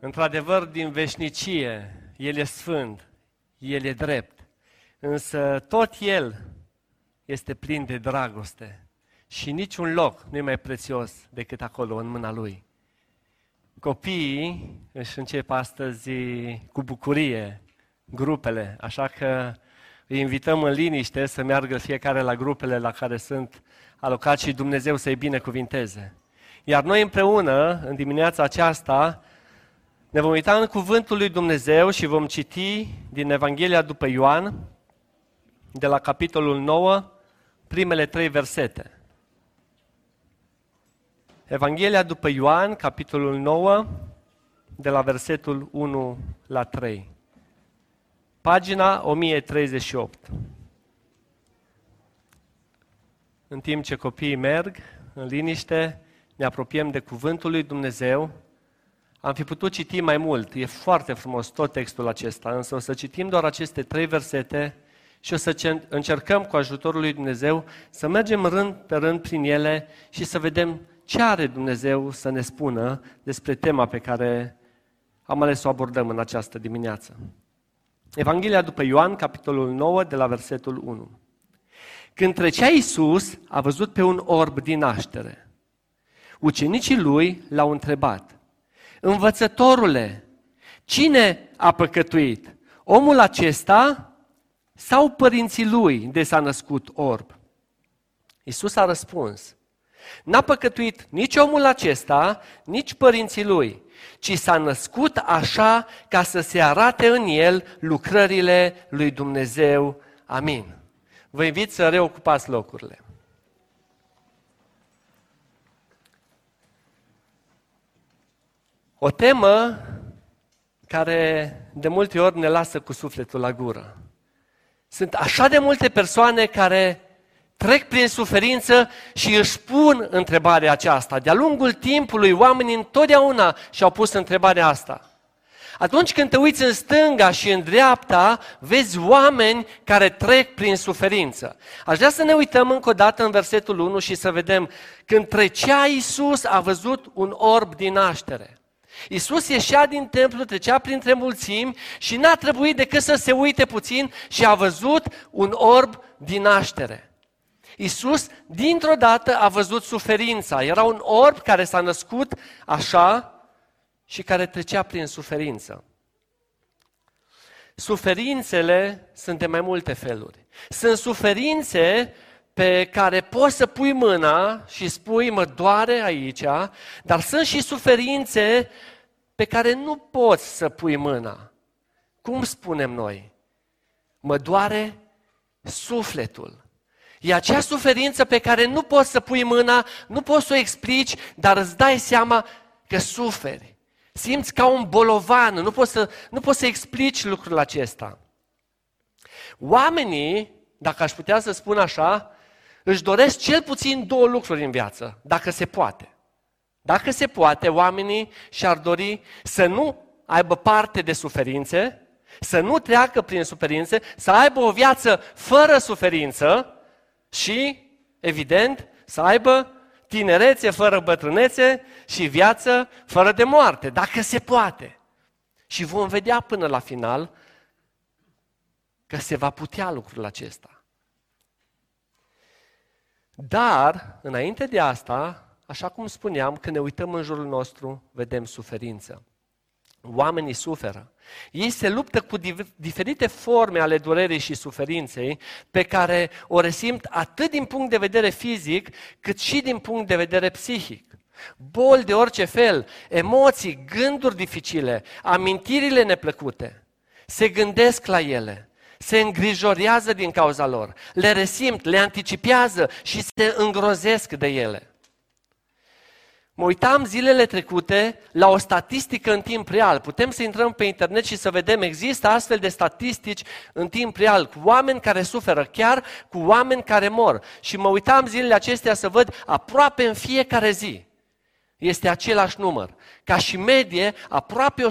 Într-adevăr, din veșnicie, El e sfânt, El e drept, însă tot El este plin de dragoste și niciun loc nu e mai prețios decât acolo, în mâna Lui. Copiii își încep astăzi cu bucurie grupele, așa că îi invităm în liniște să meargă fiecare la grupele la care sunt alocați și Dumnezeu să-i binecuvinteze. Iar noi împreună, în dimineața aceasta, ne vom uita în Cuvântul lui Dumnezeu și vom citi din Evanghelia după Ioan, de la capitolul 9, primele trei versete. Evanghelia după Ioan, capitolul 9, de la versetul 1 la 3. Pagina 1038. În timp ce copiii merg în liniște, ne apropiem de Cuvântul lui Dumnezeu. Am fi putut citi mai mult, e foarte frumos tot textul acesta, însă o să citim doar aceste trei versete și o să încercăm cu ajutorul lui Dumnezeu să mergem rând pe rând prin ele și să vedem ce are Dumnezeu să ne spună despre tema pe care am ales să o abordăm în această dimineață. Evanghelia după Ioan, capitolul 9, de la versetul 1. Când trecea Iisus, a văzut pe un orb din naștere. Ucenicii lui l-au întrebat, Învățătorule, cine a păcătuit? Omul acesta sau părinții lui de s-a născut orb? Iisus a răspuns, N-a păcătuit nici omul acesta, nici părinții lui, ci s-a născut așa ca să se arate în el lucrările lui Dumnezeu. Amin. Vă invit să reocupați locurile. O temă care de multe ori ne lasă cu sufletul la gură. Sunt așa de multe persoane care trec prin suferință și își pun întrebarea aceasta. De-a lungul timpului, oamenii întotdeauna și-au pus întrebarea asta. Atunci când te uiți în stânga și în dreapta, vezi oameni care trec prin suferință. Aș vrea să ne uităm încă o dată în versetul 1 și să vedem când trecea Iisus a văzut un orb din naștere. Iisus ieșea din templu, trecea printre mulțimi și n-a trebuit decât să se uite puțin și a văzut un orb din naștere. Isus, dintr-o dată, a văzut suferința. Era un orb care s-a născut așa și care trecea prin suferință. Suferințele sunt de mai multe feluri. Sunt suferințe pe care poți să pui mâna și spui, mă doare aici, dar sunt și suferințe pe care nu poți să pui mâna. Cum spunem noi? Mă doare sufletul. E acea suferință pe care nu poți să pui mâna, nu poți să o explici, dar îți dai seama că suferi. Simți ca un bolovan, nu poți să, nu poți să explici lucrul acesta. Oamenii, dacă aș putea să spun așa, își doresc cel puțin două lucruri în viață, dacă se poate. Dacă se poate, oamenii și-ar dori să nu aibă parte de suferințe, să nu treacă prin suferințe, să aibă o viață fără suferință și, evident, să aibă tinerețe fără bătrânețe și viață fără de moarte, dacă se poate. Și vom vedea până la final că se va putea lucrul acesta. Dar, înainte de asta, așa cum spuneam, când ne uităm în jurul nostru, vedem suferință. Oamenii suferă. Ei se luptă cu diferite forme ale durerii și suferinței pe care o resimt atât din punct de vedere fizic, cât și din punct de vedere psihic. Boli de orice fel, emoții, gânduri dificile, amintirile neplăcute. Se gândesc la ele, se îngrijorează din cauza lor, le resimt, le anticipează și se îngrozesc de ele. Mă uitam zilele trecute la o statistică în timp real. Putem să intrăm pe internet și să vedem, există astfel de statistici în timp real, cu oameni care suferă, chiar cu oameni care mor. Și mă uitam zilele acestea să văd aproape în fiecare zi. Este același număr. Ca și medie, aproape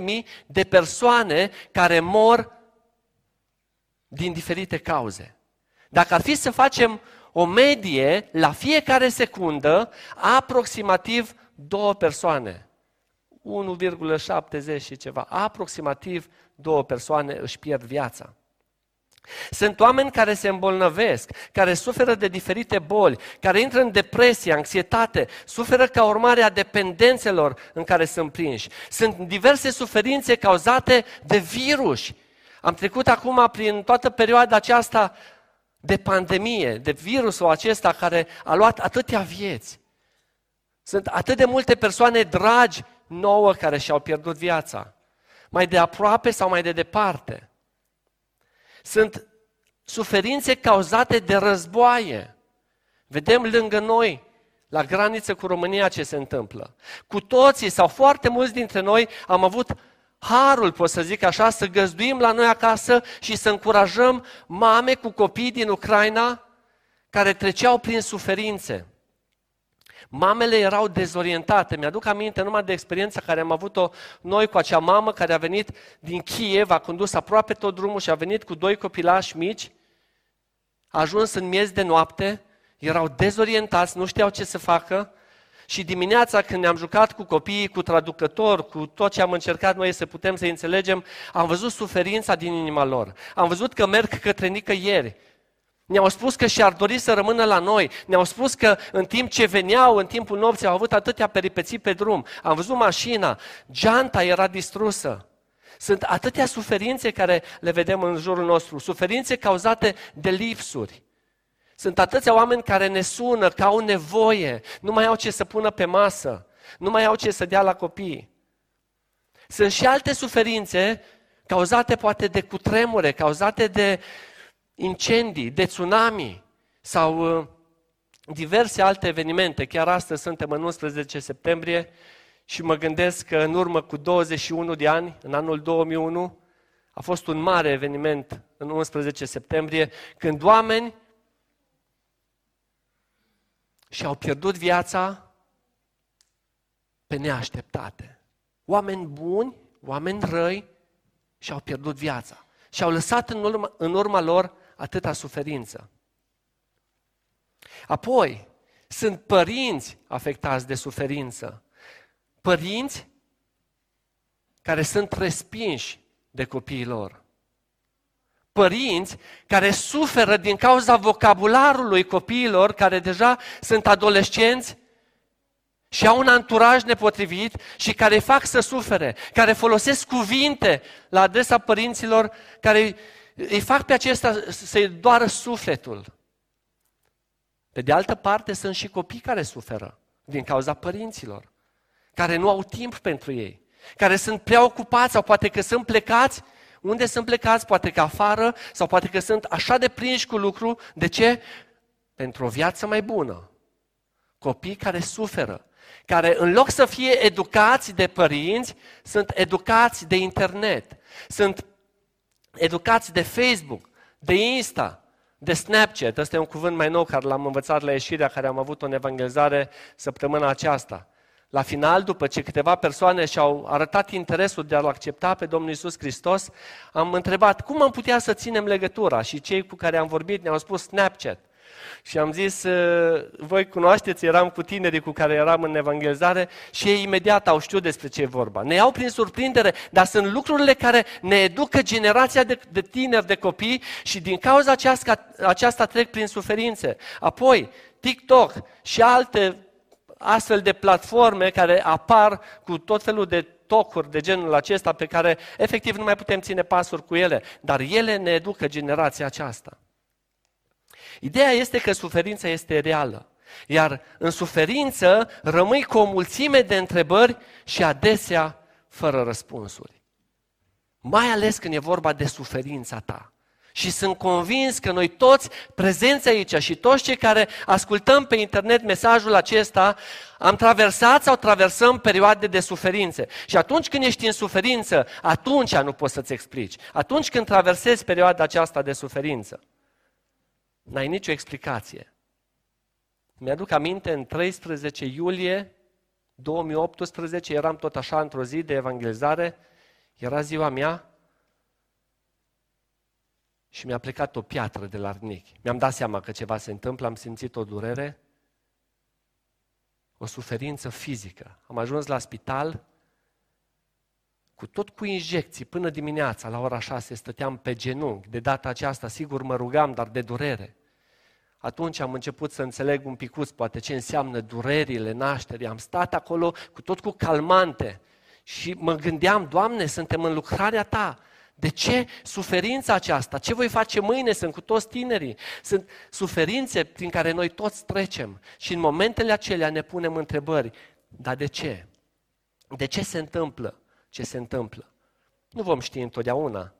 150.000 de persoane care mor din diferite cauze. Dacă ar fi să facem o medie la fiecare secundă aproximativ două persoane. 1,70 și ceva. Aproximativ două persoane își pierd viața. Sunt oameni care se îmbolnăvesc, care suferă de diferite boli, care intră în depresie, anxietate, suferă ca urmare a dependențelor în care sunt prinși. Sunt diverse suferințe cauzate de virus. Am trecut acum prin toată perioada aceasta de pandemie, de virusul acesta care a luat atâtea vieți. Sunt atât de multe persoane dragi nouă care și-au pierdut viața. Mai de aproape sau mai de departe. Sunt suferințe cauzate de războaie. Vedem lângă noi, la graniță cu România, ce se întâmplă. Cu toții sau foarte mulți dintre noi am avut harul, pot să zic așa, să găzduim la noi acasă și să încurajăm mame cu copii din Ucraina care treceau prin suferințe. Mamele erau dezorientate. Mi-aduc aminte numai de experiența care am avut-o noi cu acea mamă care a venit din Kiev, a condus aproape tot drumul și a venit cu doi copilași mici, a ajuns în miez de noapte, erau dezorientați, nu știau ce să facă și dimineața când ne-am jucat cu copiii, cu traducător, cu tot ce am încercat noi să putem să înțelegem, am văzut suferința din inima lor. Am văzut că merg către nicăieri. Ne-au spus că și-ar dori să rămână la noi. Ne-au spus că în timp ce veneau, în timpul nopții, au avut atâtea peripeții pe drum. Am văzut mașina, geanta era distrusă. Sunt atâtea suferințe care le vedem în jurul nostru, suferințe cauzate de lipsuri. Sunt atâția oameni care ne sună că au nevoie, nu mai au ce să pună pe masă, nu mai au ce să dea la copii. Sunt și alte suferințe cauzate poate de cutremure, cauzate de incendii, de tsunami sau uh, diverse alte evenimente. Chiar astăzi suntem în 11 septembrie și mă gândesc că în urmă cu 21 de ani, în anul 2001, a fost un mare eveniment în 11 septembrie, când oameni și-au pierdut viața pe neașteptate. Oameni buni, oameni răi și-au pierdut viața. Și-au lăsat în urma, în urma lor atâta suferință. Apoi, sunt părinți afectați de suferință. Părinți care sunt respinși de copiii lor. Părinți care suferă din cauza vocabularului copiilor care deja sunt adolescenți și au un anturaj nepotrivit și care îi fac să sufere, care folosesc cuvinte la adresa părinților care îi fac pe acesta să-i doară sufletul. Pe de altă parte, sunt și copii care suferă din cauza părinților, care nu au timp pentru ei, care sunt prea ocupați sau poate că sunt plecați. Unde sunt plecați? Poate că afară sau poate că sunt așa de prinși cu lucru. De ce? Pentru o viață mai bună. Copii care suferă, care în loc să fie educați de părinți, sunt educați de internet, sunt educați de Facebook, de Insta, de Snapchat. Ăsta e un cuvânt mai nou care l-am învățat la ieșirea care am avut o evangelizare săptămâna aceasta. La final, după ce câteva persoane și-au arătat interesul de a-L accepta pe Domnul Isus Hristos, am întrebat cum am putea să ținem legătura și cei cu care am vorbit ne-au spus Snapchat. Și am zis, ă, voi cunoașteți, eram cu tinerii cu care eram în evangelizare și ei imediat au știut despre ce e vorba. Ne iau prin surprindere, dar sunt lucrurile care ne educă generația de, de tineri, de copii și din cauza aceasta, aceasta trec prin suferințe. Apoi, TikTok și alte astfel de platforme care apar cu tot felul de tocuri de genul acesta pe care efectiv nu mai putem ține pasuri cu ele, dar ele ne educă generația aceasta. Ideea este că suferința este reală. Iar în suferință rămâi cu o mulțime de întrebări și adesea fără răspunsuri. Mai ales când e vorba de suferința ta. Și sunt convins că noi toți prezenți aici și toți cei care ascultăm pe internet mesajul acesta, am traversat sau traversăm perioade de suferințe. Și atunci când ești în suferință, atunci nu poți să-ți explici. Atunci când traversezi perioada aceasta de suferință. N-ai nicio explicație. Mi-aduc aminte, în 13 iulie 2018, eram tot așa într-o zi de evangelizare, era ziua mea și mi-a plecat o piatră de la rnic. Mi-am dat seama că ceva se întâmplă, am simțit o durere, o suferință fizică. Am ajuns la spital cu tot cu injecții, până dimineața, la ora 6, stăteam pe genunchi. De data aceasta, sigur, mă rugam, dar de durere. Atunci am început să înțeleg un picuț, poate ce înseamnă durerile nașterii. Am stat acolo cu tot cu calmante și mă gândeam, Doamne, suntem în lucrarea Ta. De ce suferința aceasta? Ce voi face mâine? Sunt cu toți tinerii. Sunt suferințe prin care noi toți trecem. Și în momentele acelea ne punem întrebări. Dar de ce? De ce se întâmplă ce se întâmplă? Nu vom ști întotdeauna.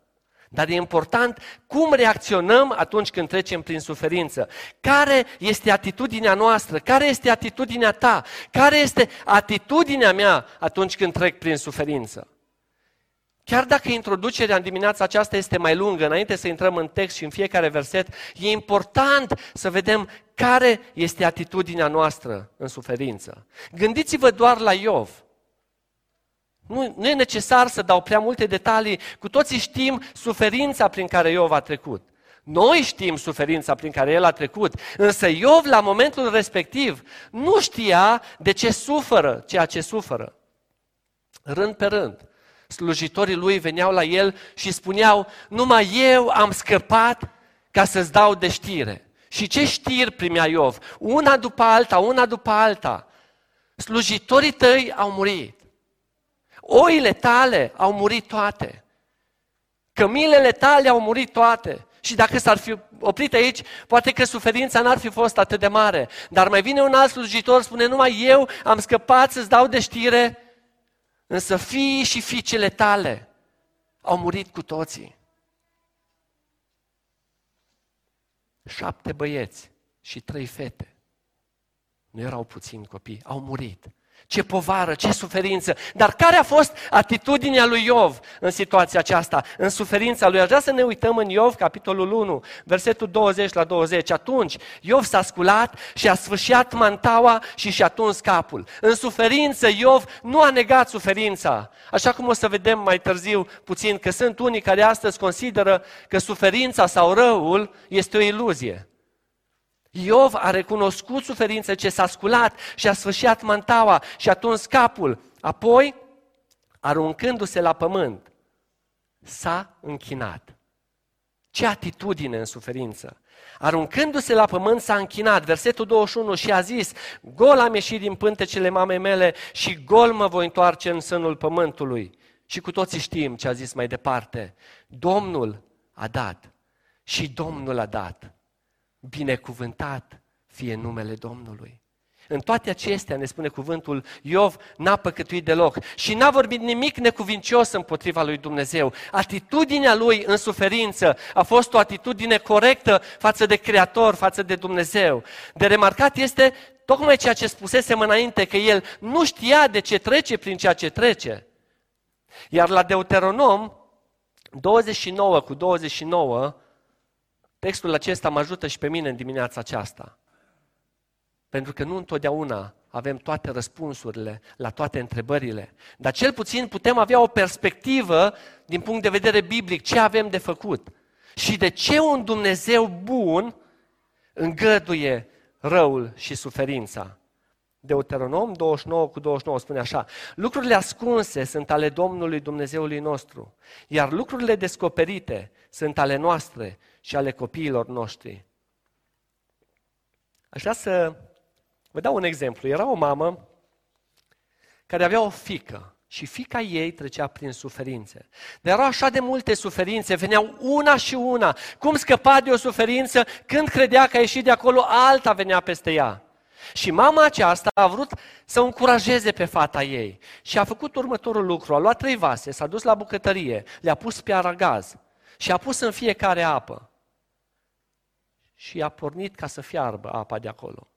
Dar e important cum reacționăm atunci când trecem prin suferință. Care este atitudinea noastră? Care este atitudinea ta? Care este atitudinea mea atunci când trec prin suferință? Chiar dacă introducerea în dimineața aceasta este mai lungă, înainte să intrăm în text și în fiecare verset, e important să vedem care este atitudinea noastră în suferință. Gândiți-vă doar la Iov. Nu, nu e necesar să dau prea multe detalii, cu toții știm suferința prin care Iov a trecut. Noi știm suferința prin care el a trecut, însă Iov la momentul respectiv nu știa de ce suferă ceea ce suferă. Rând pe rând, slujitorii lui veneau la el și spuneau, numai eu am scăpat ca să-ți dau de știre. Și ce știri primea Iov? Una după alta, una după alta. Slujitorii tăi au murit. Oile tale au murit toate. Cămilele tale au murit toate. Și dacă s-ar fi oprit aici, poate că suferința n-ar fi fost atât de mare. Dar mai vine un alt slujitor, spune, numai eu am scăpat să-ți dau de știre, însă fiii și fiicele tale au murit cu toții. Șapte băieți și trei fete. Nu erau puțini copii, au murit ce povară, ce suferință. Dar care a fost atitudinea lui Iov în situația aceasta, în suferința lui? Aș vrea să ne uităm în Iov, capitolul 1, versetul 20 la 20. Atunci Iov s-a sculat și a sfârșit mantaua și și-a tuns capul. În suferință Iov nu a negat suferința. Așa cum o să vedem mai târziu puțin că sunt unii care astăzi consideră că suferința sau răul este o iluzie. Iov a recunoscut suferința ce s-a sculat și a sfârșit mantaua și a tuns capul. Apoi, aruncându-se la pământ, s-a închinat. Ce atitudine în suferință! Aruncându-se la pământ s-a închinat, versetul 21, și a zis, gol am ieșit din pântecele mamei mele și gol mă voi întoarce în sânul pământului. Și cu toții știm ce a zis mai departe. Domnul a dat și Domnul a dat binecuvântat fie numele Domnului. În toate acestea, ne spune cuvântul, Iov n-a păcătuit deloc și n-a vorbit nimic necuvincios împotriva lui Dumnezeu. Atitudinea lui în suferință a fost o atitudine corectă față de Creator, față de Dumnezeu. De remarcat este tocmai ceea ce spusesem înainte, că el nu știa de ce trece prin ceea ce trece. Iar la Deuteronom 29 cu 29, Textul acesta mă ajută și pe mine în dimineața aceasta. Pentru că nu întotdeauna avem toate răspunsurile la toate întrebările, dar cel puțin putem avea o perspectivă din punct de vedere biblic, ce avem de făcut și de ce un Dumnezeu bun îngăduie răul și suferința. Deuteronom 29 cu 29 spune așa, lucrurile ascunse sunt ale Domnului Dumnezeului nostru, iar lucrurile descoperite sunt ale noastre și ale copiilor noștri. Aș vrea să vă dau un exemplu. Era o mamă care avea o fică și fica ei trecea prin suferințe. Dar erau așa de multe suferințe, veneau una și una. Cum scăpa de o suferință, când credea că a ieșit de acolo, alta venea peste ea. Și mama aceasta a vrut să o încurajeze pe fata ei și a făcut următorul lucru. A luat trei vase, s-a dus la bucătărie, le-a pus pe aragaz și a pus în fiecare apă. Și a pornit ca să fiarbă apa de acolo.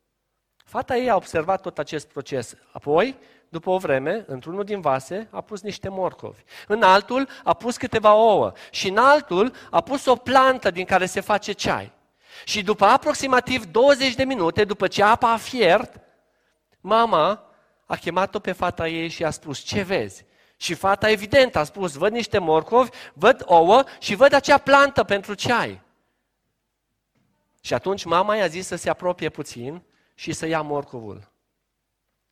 Fata ei a observat tot acest proces. Apoi, după o vreme, într-unul din vase, a pus niște morcovi. În altul a pus câteva ouă și în altul a pus o plantă din care se face ceai. Și după aproximativ 20 de minute, după ce apa a fiert, mama a chemat-o pe fata ei și a spus, ce vezi? Și fata evident a spus, văd niște morcovi, văd ouă și văd acea plantă pentru ceai. Și atunci mama i-a zis să se apropie puțin și să ia morcovul.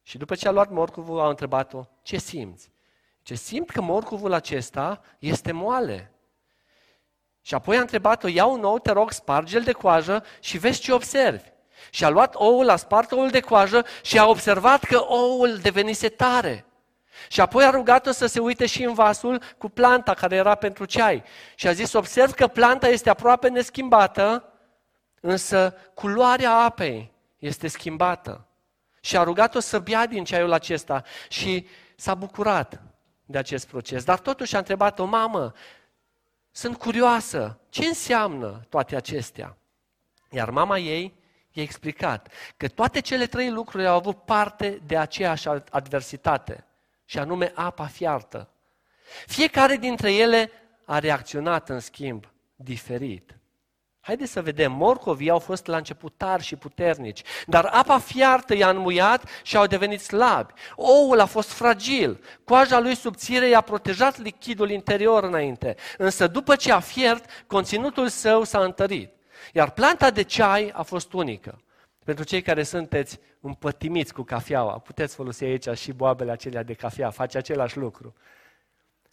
Și după ce a luat morcovul, a întrebat-o, ce simți? Ce simt că morcovul acesta este moale. Și apoi a întrebat-o, ia un ou, te rog, sparge-l de coajă și vezi ce observi. Și a luat oul, a spart oul de coajă și a observat că oul devenise tare. Și apoi a rugat-o să se uite și în vasul cu planta care era pentru ceai. Și a zis, observ că planta este aproape neschimbată, însă culoarea apei este schimbată. Și a rugat-o să bea din ceaiul acesta și s-a bucurat de acest proces. Dar totuși a întrebat-o, mamă, sunt curioasă, ce înseamnă toate acestea? Iar mama ei i-a explicat că toate cele trei lucruri au avut parte de aceeași adversitate, și anume apa fiartă. Fiecare dintre ele a reacționat, în schimb, diferit. Haideți să vedem, morcovii au fost la început tari și puternici, dar apa fiartă i-a înmuiat și au devenit slabi. Oul a fost fragil, coaja lui subțire i-a protejat lichidul interior înainte, însă după ce a fiert, conținutul său s-a întărit. Iar planta de ceai a fost unică. Pentru cei care sunteți împătimiți cu cafeaua, puteți folosi aici și boabele acelea de cafea, face același lucru.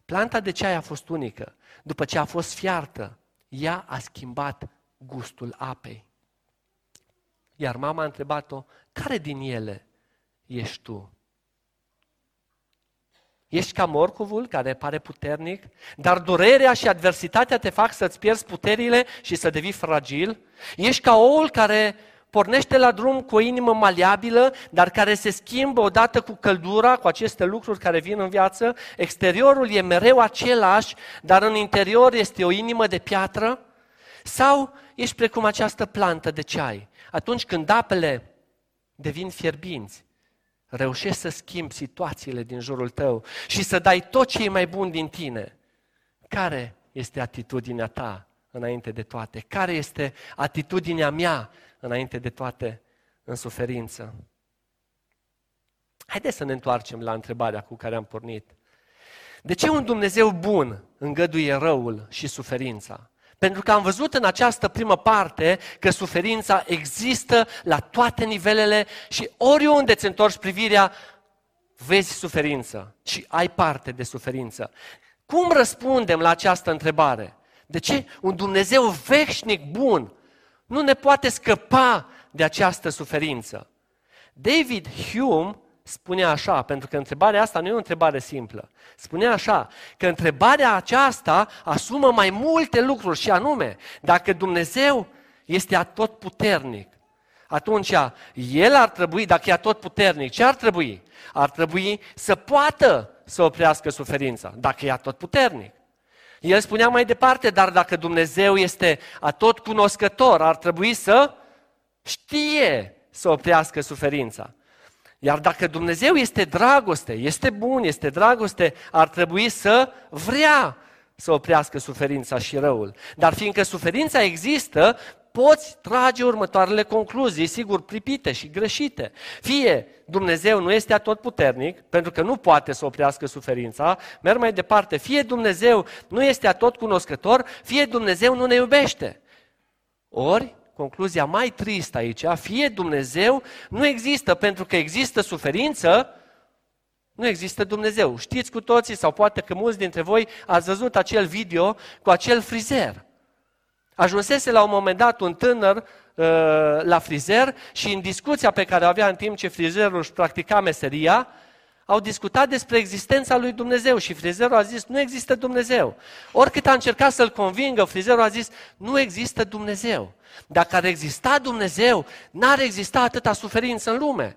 Planta de ceai a fost unică. După ce a fost fiartă, ea a schimbat gustul apei. Iar mama a întrebat-o, care din ele ești tu? Ești ca morcovul care pare puternic, dar durerea și adversitatea te fac să-ți pierzi puterile și să devii fragil? Ești ca oul care pornește la drum cu o inimă maleabilă, dar care se schimbă odată cu căldura, cu aceste lucruri care vin în viață? Exteriorul e mereu același, dar în interior este o inimă de piatră? Sau ești precum această plantă de ceai? Atunci când apele devin fierbinți, reușești să schimbi situațiile din jurul tău și să dai tot ce e mai bun din tine. Care este atitudinea ta înainte de toate? Care este atitudinea mea înainte de toate în suferință? Haideți să ne întoarcem la întrebarea cu care am pornit. De ce un Dumnezeu bun îngăduie răul și suferința? Pentru că am văzut în această primă parte că suferința există la toate nivelele și oriunde îți întorci privirea, vezi suferință și ai parte de suferință. Cum răspundem la această întrebare? De ce un Dumnezeu veșnic bun nu ne poate scăpa de această suferință? David Hume spunea așa, pentru că întrebarea asta nu e o întrebare simplă. Spunea așa, că întrebarea aceasta asumă mai multe lucruri și anume, dacă Dumnezeu este atot puternic, atunci El ar trebui, dacă e atot puternic, ce ar trebui? Ar trebui să poată să oprească suferința, dacă e atot puternic. El spunea mai departe, dar dacă Dumnezeu este atot cunoscător, ar trebui să știe să oprească suferința. Iar dacă Dumnezeu este dragoste, este bun, este dragoste, ar trebui să vrea să oprească suferința și răul. Dar fiindcă suferința există, poți trage următoarele concluzii, sigur, pripite și greșite. Fie Dumnezeu nu este atotputernic, pentru că nu poate să oprească suferința, merg mai departe, fie Dumnezeu nu este atot cunoscător, fie Dumnezeu nu ne iubește. Ori concluzia mai tristă aici, fie Dumnezeu nu există pentru că există suferință, nu există Dumnezeu. Știți cu toții, sau poate că mulți dintre voi ați văzut acel video cu acel frizer. Ajunsese la un moment dat un tânăr uh, la frizer și în discuția pe care o avea în timp ce frizerul își practica meseria, au discutat despre existența lui Dumnezeu și frizerul a zis, nu există Dumnezeu. Oricât a încercat să-l convingă, frizerul a zis, nu există Dumnezeu. Dacă ar exista Dumnezeu, n-ar exista atâta suferință în lume.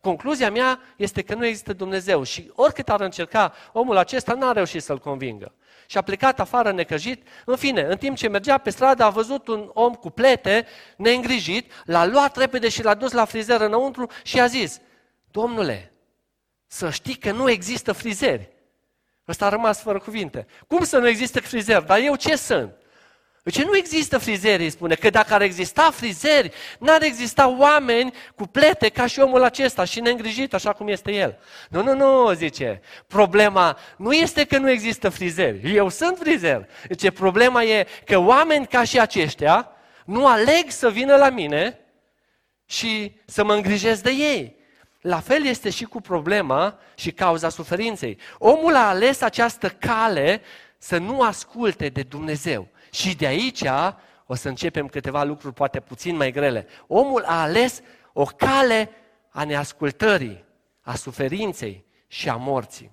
Concluzia mea este că nu există Dumnezeu și oricât ar încerca, omul acesta n-a reușit să-l convingă. Și a plecat afară necăjit. În fine, în timp ce mergea pe stradă, a văzut un om cu plete, neîngrijit, l-a luat repede și l-a dus la frizer înăuntru și a zis, Domnule, să știi că nu există frizeri. Ăsta a rămas fără cuvinte. Cum să nu există frizeri? Dar eu ce sunt? Ce nu există frizeri, îi spune, că dacă ar exista frizeri, n-ar exista oameni cu plete ca și omul acesta și neîngrijit așa cum este el. Nu, nu, nu, zice, problema nu este că nu există frizeri, eu sunt frizer. Zice, problema e că oameni ca și aceștia nu aleg să vină la mine și să mă îngrijesc de ei. La fel este și cu problema și cauza suferinței. Omul a ales această cale să nu asculte de Dumnezeu. Și de aici o să începem câteva lucruri poate puțin mai grele. Omul a ales o cale a neascultării, a suferinței și a morții.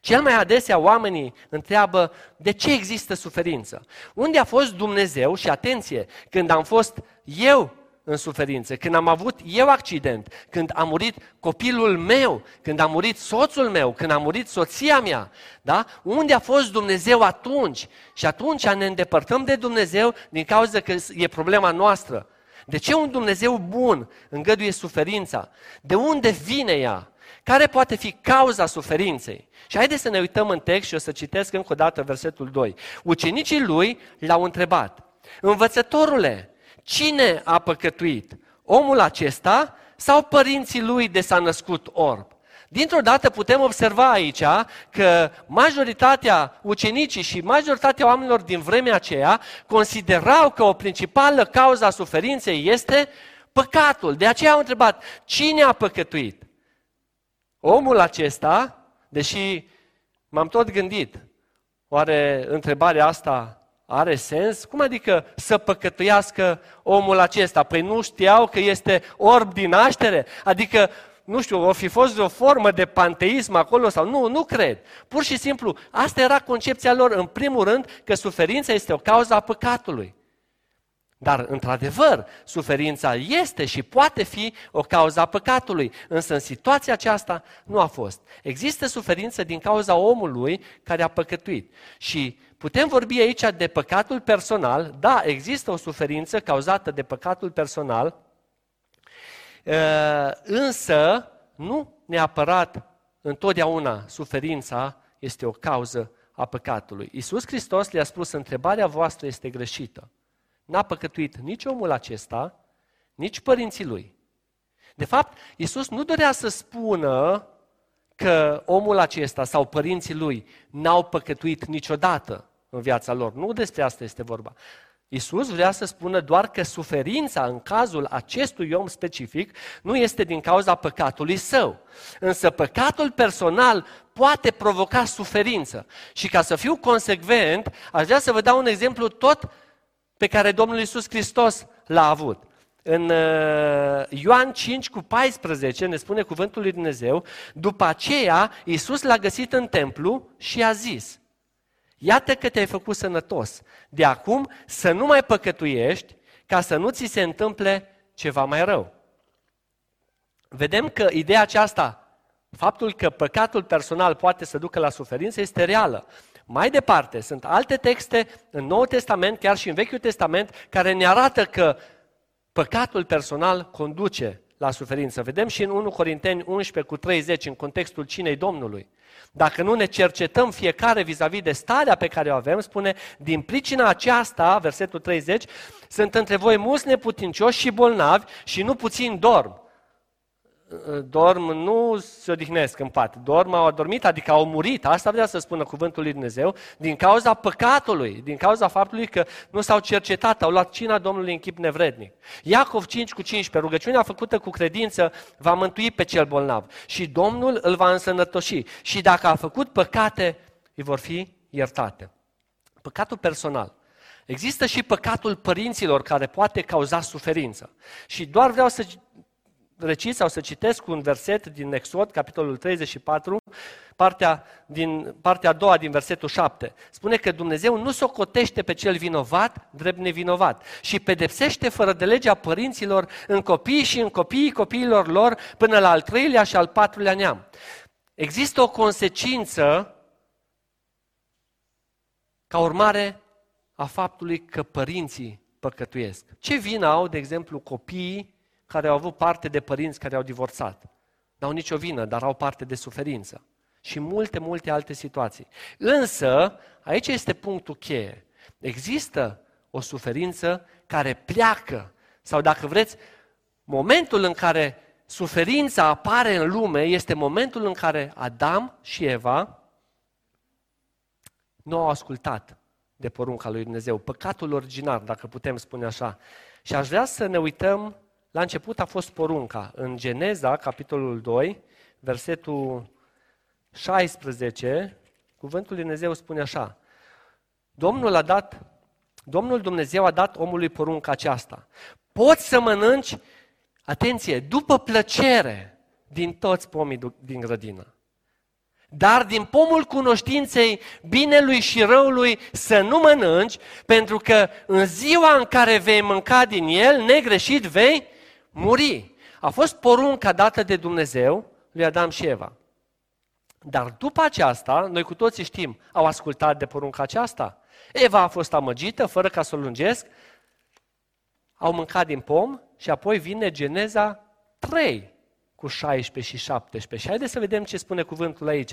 Cel mai adesea oamenii întreabă de ce există suferință. Unde a fost Dumnezeu și atenție, când am fost eu în suferință, când am avut eu accident, când a murit copilul meu, când a murit soțul meu, când a murit soția mea, da? Unde a fost Dumnezeu atunci? Și atunci ne îndepărtăm de Dumnezeu din cauza că e problema noastră. De ce un Dumnezeu bun îngăduie suferința? De unde vine ea? Care poate fi cauza suferinței? Și haideți să ne uităm în text și o să citesc încă o dată versetul 2. Ucenicii lui l-au întrebat, învățătorule, cine a păcătuit? Omul acesta sau părinții lui de s-a născut orb? Dintr-o dată putem observa aici că majoritatea ucenicii și majoritatea oamenilor din vremea aceea considerau că o principală cauza suferinței este păcatul. De aceea au întrebat, cine a păcătuit? Omul acesta, deși m-am tot gândit, oare întrebarea asta are sens? Cum adică să păcătuiască omul acesta? Păi nu știau că este orb din naștere? Adică, nu știu, o fi fost o formă de panteism acolo sau nu? Nu cred. Pur și simplu, asta era concepția lor, în primul rând, că suferința este o cauză a păcatului. Dar, într-adevăr, suferința este și poate fi o cauză a păcatului, însă în situația aceasta nu a fost. Există suferință din cauza omului care a păcătuit. Și putem vorbi aici de păcatul personal. Da, există o suferință cauzată de păcatul personal, ă, însă nu neapărat întotdeauna suferința este o cauză a păcatului. Iisus Hristos le-a spus, întrebarea voastră este greșită. N-a păcătuit nici omul acesta, nici părinții lui. De fapt, Iisus nu dorea să spună că omul acesta sau părinții lui n-au păcătuit niciodată în viața lor. Nu despre asta este vorba. Iisus vrea să spună doar că suferința în cazul acestui om specific nu este din cauza păcatului său. Însă păcatul personal poate provoca suferință. Și ca să fiu consecvent, aș vrea să vă dau un exemplu tot pe care Domnul Iisus Hristos l-a avut. În uh, Ioan 5 cu 14 ne spune cuvântul lui Dumnezeu, după aceea Iisus l-a găsit în templu și a zis, iată că te-ai făcut sănătos, de acum să nu mai păcătuiești ca să nu ți se întâmple ceva mai rău. Vedem că ideea aceasta, faptul că păcatul personal poate să ducă la suferință, este reală. Mai departe, sunt alte texte în Noul Testament, chiar și în Vechiul Testament, care ne arată că păcatul personal conduce la suferință. Vedem și în 1 Corinteni 11 cu 30, în contextul cinei Domnului. Dacă nu ne cercetăm fiecare vis-a-vis de starea pe care o avem, spune, din pricina aceasta, versetul 30, sunt între voi mulți neputincioși și bolnavi și nu puțin dorm dorm, nu se odihnesc în pat, dorm, au adormit, adică au murit, asta vrea să spună cuvântul lui Dumnezeu, din cauza păcatului, din cauza faptului că nu s-au cercetat, au luat cina Domnului în chip nevrednic. Iacov 5 cu 15, rugăciunea făcută cu credință va mântui pe cel bolnav și Domnul îl va însănătoși și dacă a făcut păcate, îi vor fi iertate. Păcatul personal. Există și păcatul părinților care poate cauza suferință. Și doar vreau să recit sau să citesc un verset din Exod, capitolul 34, partea, din, partea a doua din versetul 7. Spune că Dumnezeu nu socotește pe cel vinovat drept nevinovat și pedepsește fără de legea părinților în copii și în copiii copiilor lor până la al treilea și al patrulea neam. Există o consecință ca urmare a faptului că părinții păcătuiesc. Ce vină au, de exemplu, copiii care au avut parte de părinți care au divorțat. N-au nicio vină, dar au parte de suferință. Și multe, multe alte situații. Însă, aici este punctul cheie. Există o suferință care pleacă, sau dacă vreți, momentul în care suferința apare în lume este momentul în care Adam și Eva nu au ascultat de porunca lui Dumnezeu, păcatul original, dacă putem spune așa. Și aș vrea să ne uităm La început a fost porunca. În Geneza, capitolul 2, versetul 16, cuvântul lui Dumnezeu spune așa. Domnul a dat, Domnul Dumnezeu a dat omului porunca aceasta. Poți să mănânci, atenție, după plăcere din toți pomii din grădină. Dar din pomul cunoștinței binelui și răului să nu mănânci, pentru că în ziua în care vei mânca din el, negreșit vei muri. A fost porunca dată de Dumnezeu lui Adam și Eva. Dar după aceasta, noi cu toții știm, au ascultat de porunca aceasta. Eva a fost amăgită, fără ca să o lungesc, au mâncat din pom și apoi vine Geneza 3 cu 16 și 17. Și haideți să vedem ce spune cuvântul aici.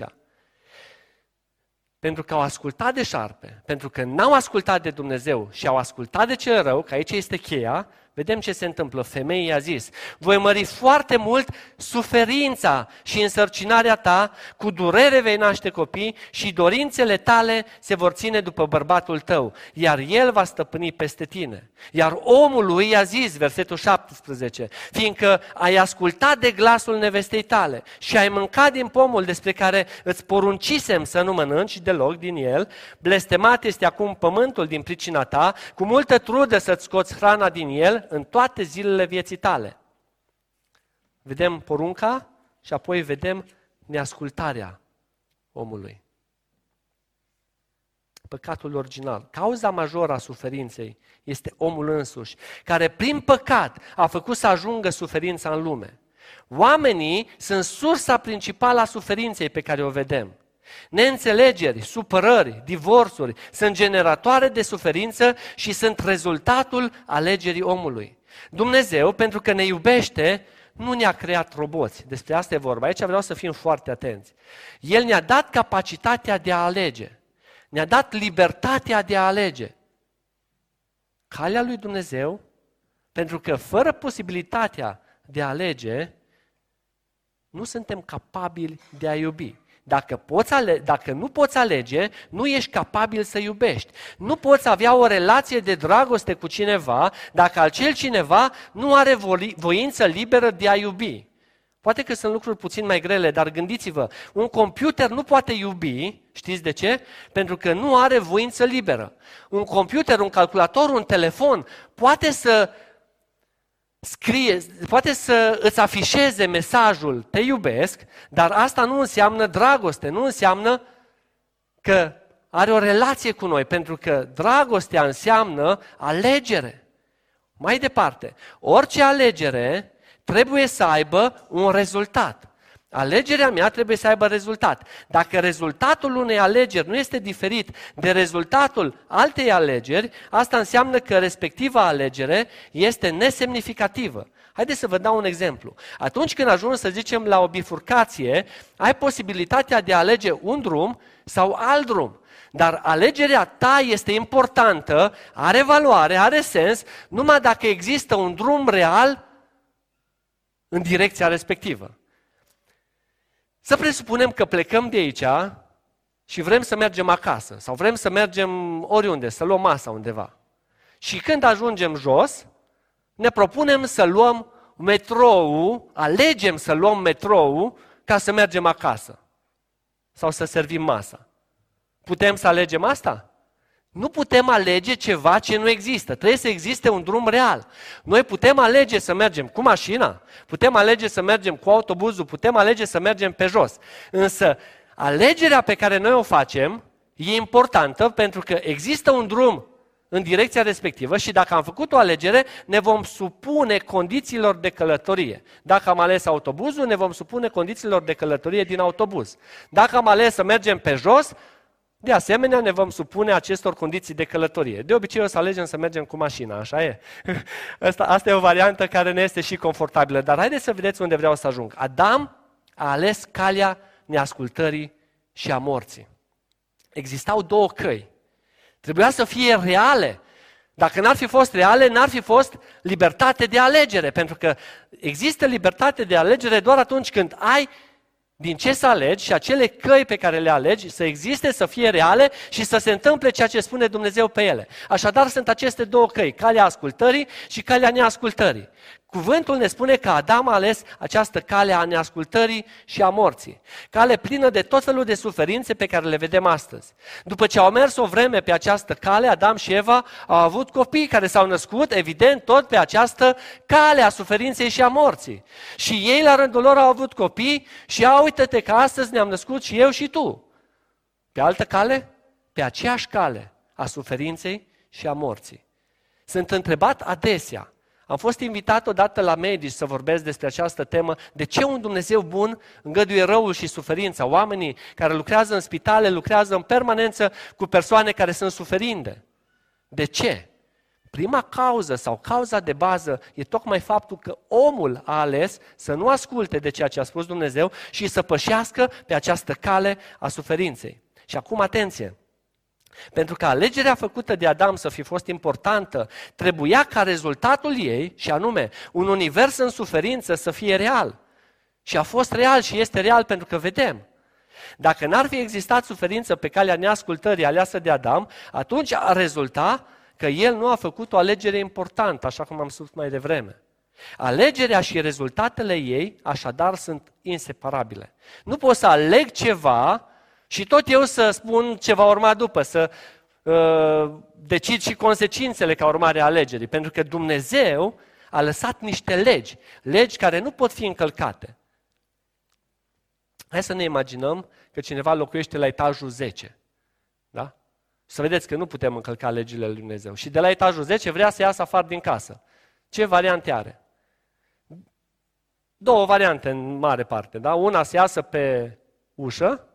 Pentru că au ascultat de șarpe, pentru că n-au ascultat de Dumnezeu și au ascultat de cel rău, că aici este cheia, Vedem ce se întâmplă. Femeia i-a zis, voi mări foarte mult suferința și însărcinarea ta, cu durere vei naște copii și dorințele tale se vor ține după bărbatul tău, iar el va stăpâni peste tine. Iar omul lui i-a zis, versetul 17, fiindcă ai ascultat de glasul nevestei tale și ai mâncat din pomul despre care îți poruncisem să nu mănânci deloc din el, blestemat este acum pământul din pricina ta, cu multă trudă să-ți scoți hrana din el, în toate zilele vieții tale. Vedem porunca și apoi vedem neascultarea omului. Păcatul original. Cauza majoră a suferinței este omul însuși, care prin păcat a făcut să ajungă suferința în lume. Oamenii sunt sursa principală a suferinței pe care o vedem. Neînțelegeri, supărări, divorțuri sunt generatoare de suferință și sunt rezultatul alegerii omului. Dumnezeu, pentru că ne iubește, nu ne-a creat roboți. Despre asta e vorba. Aici vreau să fim foarte atenți. El ne-a dat capacitatea de a alege. Ne-a dat libertatea de a alege. Calea lui Dumnezeu, pentru că fără posibilitatea de a alege, nu suntem capabili de a iubi. Dacă, poți ale- dacă nu poți alege, nu ești capabil să iubești. Nu poți avea o relație de dragoste cu cineva dacă acel cineva nu are voință liberă de a iubi. Poate că sunt lucruri puțin mai grele, dar gândiți-vă, un computer nu poate iubi, știți de ce? Pentru că nu are voință liberă. Un computer, un calculator, un telefon poate să scrie, poate să îți afișeze mesajul te iubesc, dar asta nu înseamnă dragoste, nu înseamnă că are o relație cu noi, pentru că dragostea înseamnă alegere. Mai departe, orice alegere trebuie să aibă un rezultat. Alegerea mea trebuie să aibă rezultat. Dacă rezultatul unei alegeri nu este diferit de rezultatul altei alegeri, asta înseamnă că respectiva alegere este nesemnificativă. Haideți să vă dau un exemplu. Atunci când ajungi, să zicem, la o bifurcație, ai posibilitatea de a alege un drum sau alt drum. Dar alegerea ta este importantă, are valoare, are sens, numai dacă există un drum real în direcția respectivă. Să presupunem că plecăm de aici și vrem să mergem acasă sau vrem să mergem oriunde, să luăm masa undeva. Și când ajungem jos, ne propunem să luăm metrou, alegem să luăm metrou ca să mergem acasă sau să servim masa. Putem să alegem asta? Nu putem alege ceva ce nu există. Trebuie să existe un drum real. Noi putem alege să mergem cu mașina, putem alege să mergem cu autobuzul, putem alege să mergem pe jos. Însă, alegerea pe care noi o facem e importantă pentru că există un drum în direcția respectivă și dacă am făcut o alegere, ne vom supune condițiilor de călătorie. Dacă am ales autobuzul, ne vom supune condițiilor de călătorie din autobuz. Dacă am ales să mergem pe jos, de asemenea, ne vom supune acestor condiții de călătorie. De obicei o să alegem să mergem cu mașina, așa e? Asta, asta e o variantă care ne este și confortabilă. Dar haideți să vedeți unde vreau să ajung. Adam a ales calea neascultării și a morții. Existau două căi. Trebuia să fie reale. Dacă n-ar fi fost reale, n-ar fi fost libertate de alegere. Pentru că există libertate de alegere doar atunci când ai din ce să alegi și acele căi pe care le alegi să existe, să fie reale și să se întâmple ceea ce spune Dumnezeu pe ele. Așadar sunt aceste două căi, calea ascultării și calea neascultării. Cuvântul ne spune că Adam a ales această cale a neascultării și a morții. Cale plină de tot felul de suferințe pe care le vedem astăzi. După ce au mers o vreme pe această cale, Adam și Eva au avut copii care s-au născut, evident, tot pe această cale a suferinței și a morții. Și ei, la rândul lor, au avut copii și au uite-te că astăzi ne-am născut și eu și tu. Pe altă cale? Pe aceeași cale a suferinței și a morții. Sunt întrebat adesea, am fost invitat odată la medici să vorbesc despre această temă, de ce un Dumnezeu bun îngăduie răul și suferința. Oamenii care lucrează în spitale lucrează în permanență cu persoane care sunt suferinde. De ce? Prima cauză sau cauza de bază e tocmai faptul că omul a ales să nu asculte de ceea ce a spus Dumnezeu și să pășească pe această cale a suferinței. Și acum atenție! Pentru că alegerea făcută de Adam să fi fost importantă, trebuia ca rezultatul ei, și anume un univers în suferință, să fie real. Și a fost real și este real pentru că vedem. Dacă n-ar fi existat suferință pe calea neascultării aleasă de Adam, atunci ar rezulta că el nu a făcut o alegere importantă, așa cum am spus mai devreme. Alegerea și rezultatele ei, așadar, sunt inseparabile. Nu poți să aleg ceva și tot eu să spun ce va urma după, să uh, decid și consecințele ca urmare a alegerii. Pentru că Dumnezeu a lăsat niște legi, legi care nu pot fi încălcate. Hai să ne imaginăm că cineva locuiește la etajul 10. Da? Să vedeți că nu putem încălca legile lui Dumnezeu. Și de la etajul 10 vrea să iasă afară din casă. Ce variante are? Două variante în mare parte. Da? Una să iasă pe ușă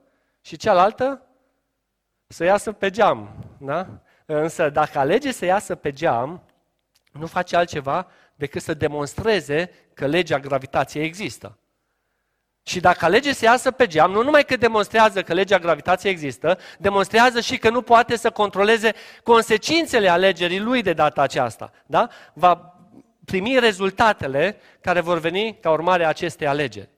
și cealaltă să iasă pe geam. Da? Însă dacă alege să iasă pe geam, nu face altceva decât să demonstreze că legea gravitației există. Și dacă alege să iasă pe geam, nu numai că demonstrează că legea gravitației există, demonstrează și că nu poate să controleze consecințele alegerii lui de data aceasta. Da? Va primi rezultatele care vor veni ca urmare a acestei alegeri.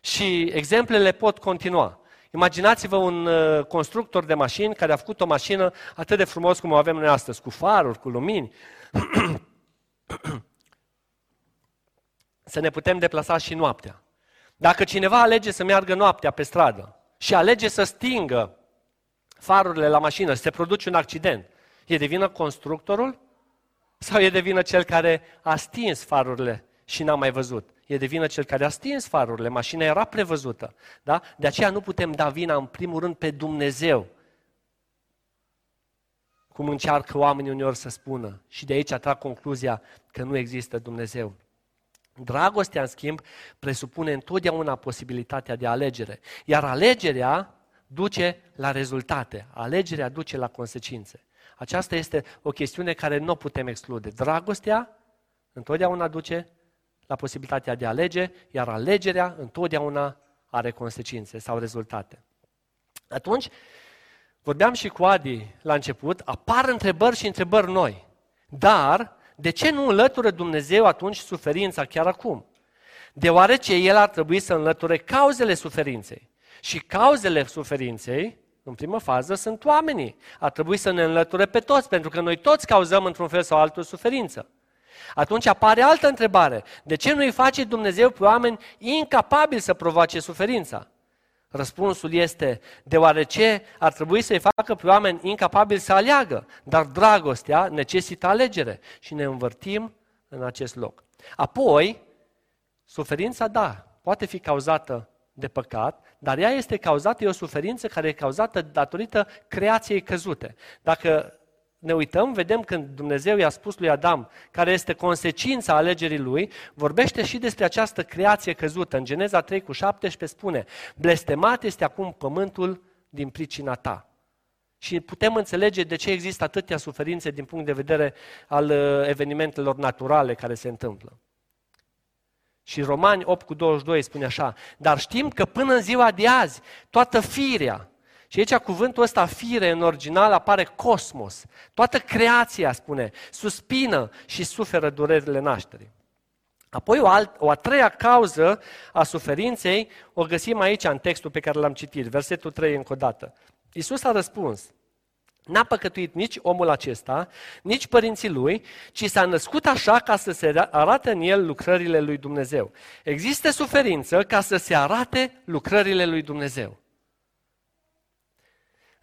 Și exemplele pot continua. Imaginați-vă un uh, constructor de mașini care a făcut o mașină atât de frumos cum o avem noi astăzi, cu faruri, cu lumini. să ne putem deplasa și noaptea. Dacă cineva alege să meargă noaptea pe stradă și alege să stingă farurile la mașină, să se produce un accident, e de vină constructorul sau e de vină cel care a stins farurile și n-a mai văzut? E de vină cel care a stins farurile, mașina era prevăzută. Da? De aceea nu putem da vina în primul rând pe Dumnezeu. Cum încearcă oamenii uneori să spună. Și de aici trag concluzia că nu există Dumnezeu. Dragostea, în schimb, presupune întotdeauna posibilitatea de alegere. Iar alegerea duce la rezultate. Alegerea duce la consecințe. Aceasta este o chestiune care nu o putem exclude. Dragostea întotdeauna duce la posibilitatea de a alege, iar alegerea întotdeauna are consecințe sau rezultate. Atunci, vorbeam și cu Adi la început, apar întrebări și întrebări noi. Dar, de ce nu înlătură Dumnezeu atunci suferința chiar acum? Deoarece El ar trebui să înlăture cauzele suferinței. Și cauzele suferinței, în primă fază, sunt oamenii. Ar trebui să ne înlăture pe toți, pentru că noi toți cauzăm într-un fel sau altul suferință. Atunci apare altă întrebare. De ce nu îi face Dumnezeu pe oameni incapabili să provoace suferința? Răspunsul este, deoarece ar trebui să-i facă pe oameni incapabili să aleagă, dar dragostea necesită alegere și ne învârtim în acest loc. Apoi, suferința, da, poate fi cauzată de păcat, dar ea este cauzată, e o suferință care e cauzată datorită creației căzute. Dacă ne uităm, vedem când Dumnezeu i-a spus lui Adam care este consecința alegerii lui, vorbește și despre această creație căzută. În Geneza 3 cu 17 spune, blestemat este acum pământul din pricina ta. Și putem înțelege de ce există atâtea suferințe din punct de vedere al uh, evenimentelor naturale care se întâmplă. Și Romani 8 cu 22 spune așa, dar știm că până în ziua de azi, toată firea, și aici cuvântul ăsta, fire, în original apare cosmos. Toată creația, spune, suspină și suferă durerile nașterii. Apoi o, alt, o a treia cauză a suferinței o găsim aici în textul pe care l-am citit, versetul 3 încă o dată. Iisus a răspuns, N-a păcătuit nici omul acesta, nici părinții lui, ci s-a născut așa ca să se arate în el lucrările lui Dumnezeu. Există suferință ca să se arate lucrările lui Dumnezeu.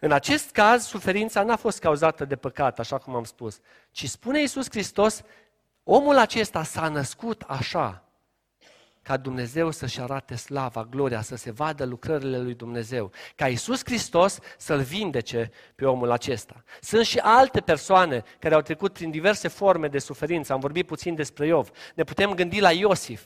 În acest caz, suferința n-a fost cauzată de păcat, așa cum am spus, ci spune Iisus Hristos, omul acesta s-a născut așa, ca Dumnezeu să-și arate slava, gloria, să se vadă lucrările lui Dumnezeu, ca Iisus Hristos să-l vindece pe omul acesta. Sunt și alte persoane care au trecut prin diverse forme de suferință. Am vorbit puțin despre Iov. Ne putem gândi la Iosif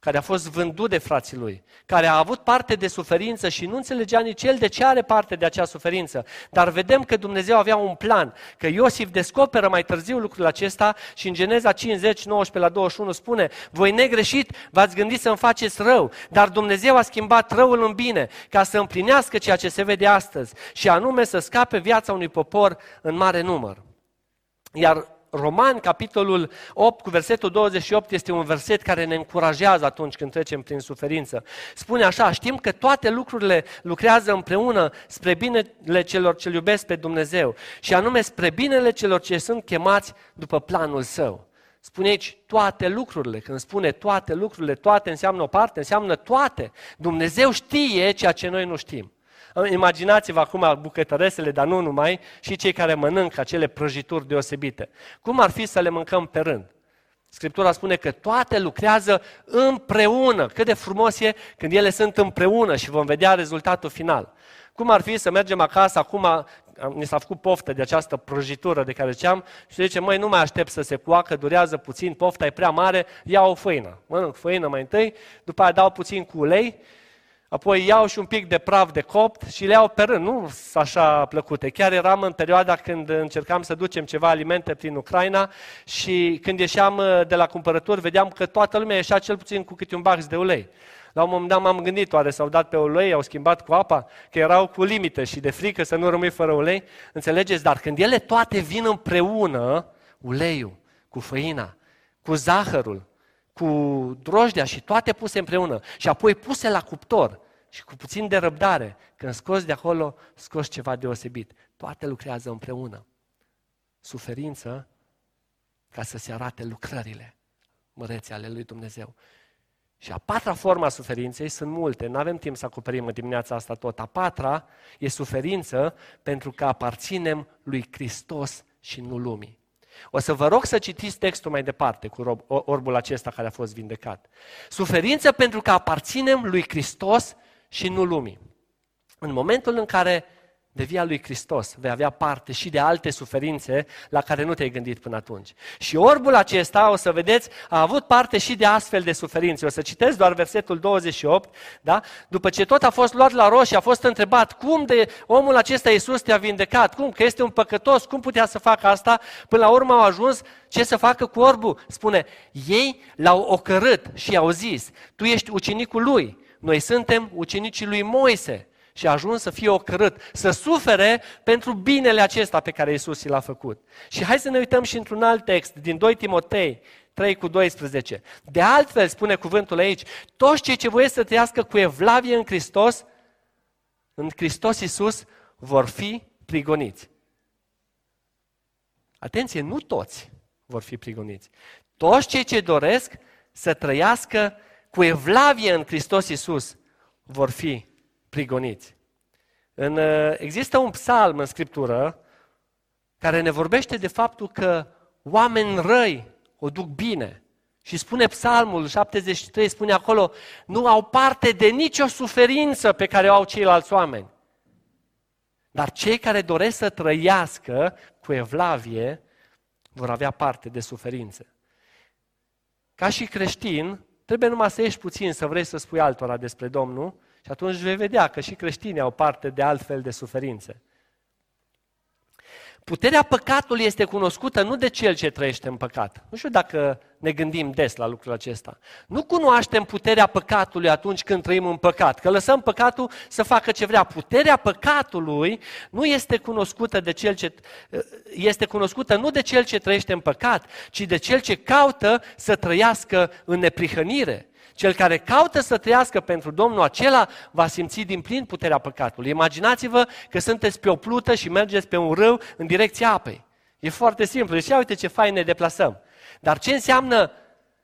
care a fost vândut de frații lui, care a avut parte de suferință și nu înțelegea nici el de ce are parte de acea suferință. Dar vedem că Dumnezeu avea un plan, că Iosif descoperă mai târziu lucrul acesta și în Geneza 50, 19 la 21 spune Voi negreșit v-ați gândit să-mi faceți rău, dar Dumnezeu a schimbat răul în bine ca să împlinească ceea ce se vede astăzi și anume să scape viața unui popor în mare număr. Iar Roman, capitolul 8, cu versetul 28, este un verset care ne încurajează atunci când trecem prin suferință. Spune așa, știm că toate lucrurile lucrează împreună spre binele celor ce iubesc pe Dumnezeu și anume spre binele celor ce sunt chemați după planul său. Spune aici toate lucrurile. Când spune toate lucrurile, toate înseamnă o parte, înseamnă toate. Dumnezeu știe ceea ce noi nu știm. Imaginați-vă acum bucătăresele, dar nu numai, și cei care mănâncă acele prăjituri deosebite. Cum ar fi să le mâncăm pe rând? Scriptura spune că toate lucrează împreună. Cât de frumos e când ele sunt împreună și vom vedea rezultatul final. Cum ar fi să mergem acasă, acum ni s-a făcut poftă de această prăjitură de care ziceam și zice, măi, nu mai aștept să se coacă, durează puțin, pofta e prea mare, iau o făină. Mănânc făină mai întâi, după aia dau puțin cu ulei Apoi iau și un pic de praf de copt și le iau pe rând, nu sunt așa plăcute. Chiar eram în perioada când încercam să ducem ceva alimente prin Ucraina și când ieșeam uh, de la cumpărături, vedeam că toată lumea ieșea cel puțin cu câte un bax de ulei. La un moment dat m-am gândit, oare s-au dat pe ulei, au schimbat cu apa, că erau cu limite și de frică să nu rămâi fără ulei. Înțelegeți? Dar când ele toate vin împreună, uleiul, cu făina, cu zahărul, cu drojdea și toate puse împreună și apoi puse la cuptor și cu puțin de răbdare, când scoți de acolo, scoți ceva deosebit. Toate lucrează împreună. Suferință ca să se arate lucrările măreții ale lui Dumnezeu. Și a patra formă a suferinței sunt multe, nu avem timp să acoperim în dimineața asta tot. A patra e suferință pentru că aparținem lui Hristos și nu lumii. O să vă rog să citiți textul mai departe cu orbul acesta care a fost vindecat. Suferință pentru că aparținem lui Hristos și nu lumii. În momentul în care de via lui Hristos vei avea parte și de alte suferințe la care nu te-ai gândit până atunci. Și orbul acesta, o să vedeți, a avut parte și de astfel de suferințe. O să citesc doar versetul 28, da? După ce tot a fost luat la roșie, a fost întrebat cum de omul acesta Iisus te-a vindecat, cum, că este un păcătos, cum putea să facă asta? Până la urmă au ajuns ce să facă cu orbul? Spune, ei l-au ocărât și i-au zis, tu ești ucenicul lui, noi suntem ucenicii lui Moise și a ajuns să fie ocărât, să sufere pentru binele acesta pe care Isus l-a făcut. Și hai să ne uităm și într-un alt text, din 2 Timotei 3 cu 12. De altfel, spune cuvântul aici, toți cei ce voiesc să trăiască cu evlavie în Hristos, în Hristos Isus, vor fi prigoniți. Atenție, nu toți vor fi prigoniți. Toți cei ce doresc să trăiască cu evlavie în Hristos Isus vor fi prigoniți. În, uh, există un psalm în Scriptură care ne vorbește de faptul că oameni răi o duc bine. Și spune psalmul 73, spune acolo, nu au parte de nicio suferință pe care o au ceilalți oameni. Dar cei care doresc să trăiască cu evlavie vor avea parte de suferințe. Ca și creștin, trebuie numai să ieși puțin să vrei să spui altora despre Domnul și atunci vei vedea că și creștinii au parte de altfel de suferințe. Puterea păcatului este cunoscută nu de cel ce trăiește în păcat. Nu știu dacă ne gândim des la lucrul acesta. Nu cunoaștem puterea păcatului atunci când trăim în păcat, că lăsăm păcatul să facă ce vrea. Puterea păcatului nu este cunoscută de cel ce este cunoscută nu de cel ce trăiește în păcat, ci de cel ce caută să trăiască în neprihănire Cel care caută să trăiască pentru Domnul, acela va simți din plin puterea păcatului. Imaginați-vă că sunteți pe o plută și mergeți pe un râu în direcția apei. E foarte simplu. Deci, uite ce fain ne deplasăm. Dar ce înseamnă